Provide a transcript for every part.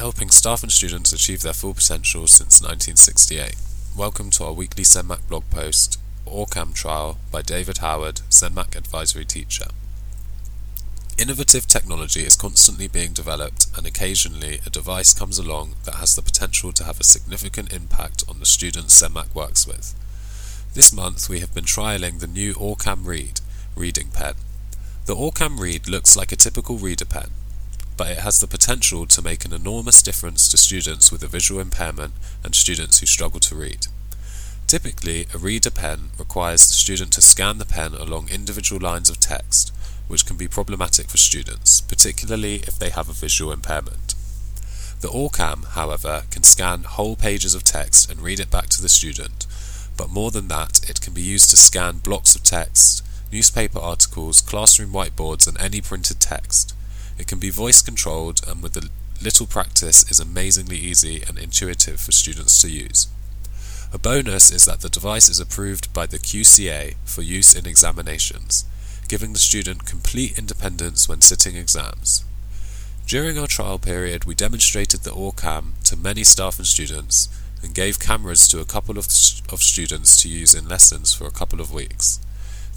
helping staff and students achieve their full potential since 1968. Welcome to our weekly CENMAC blog post, OrCam Trial by David Howard, CENMAC Advisory Teacher. Innovative technology is constantly being developed, and occasionally a device comes along that has the potential to have a significant impact on the students CENMAC works with. This month we have been trialling the new OrCam Read reading pen. The OrCam Read looks like a typical reader pen, but it has the potential to make an enormous difference to students with a visual impairment and students who struggle to read. Typically, a reader pen requires the student to scan the pen along individual lines of text, which can be problematic for students, particularly if they have a visual impairment. The OrCam, however, can scan whole pages of text and read it back to the student, but more than that, it can be used to scan blocks of text, newspaper articles, classroom whiteboards, and any printed text. It can be voice controlled and with a little practice is amazingly easy and intuitive for students to use. A bonus is that the device is approved by the QCA for use in examinations, giving the student complete independence when sitting exams. During our trial period, we demonstrated the OrCam to many staff and students, and gave cameras to a couple of, of students to use in lessons for a couple of weeks.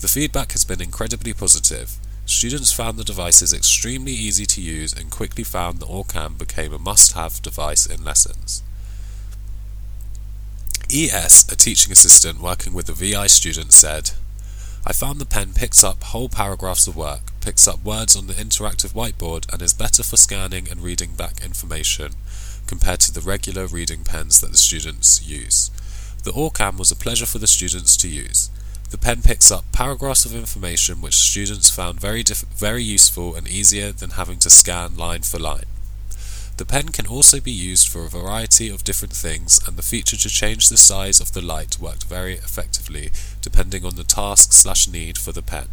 The feedback has been incredibly positive. Students found the devices extremely easy to use and quickly found that OrCam became a must-have device in lessons. ES, a teaching assistant working with a VI student, said, I found the pen picks up whole paragraphs of work, picks up words on the interactive whiteboard, and is better for scanning and reading back information compared to the regular reading pens that the students use. The OrCam was a pleasure for the students to use. The pen picks up paragraphs of information which students found very, diff- very useful and easier than having to scan line for line. The pen can also be used for a variety of different things, and the feature to change the size of the light worked very effectively depending on the task slash need for the pen.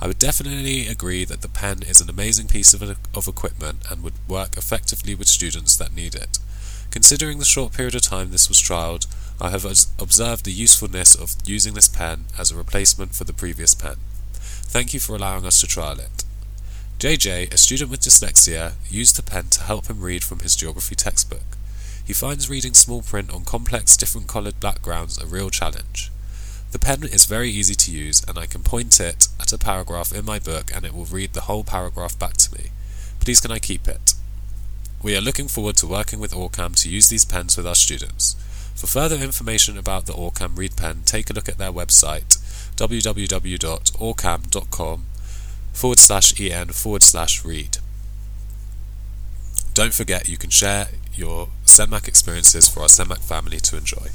I would definitely agree that the pen is an amazing piece of, of equipment and would work effectively with students that need it. Considering the short period of time this was trialled, I have observed the usefulness of using this pen as a replacement for the previous pen. Thank you for allowing us to trial it. JJ, a student with dyslexia, used the pen to help him read from his geography textbook. He finds reading small print on complex, different coloured backgrounds a real challenge. The pen is very easy to use, and I can point it at a paragraph in my book and it will read the whole paragraph back to me. Please can I keep it? We are looking forward to working with OrCam to use these pens with our students. For further information about the OrCam Read Pen, take a look at their website www.orcam.com forward slash en forward slash read. Don't forget you can share your CENMAC experiences for our CENMAC family to enjoy.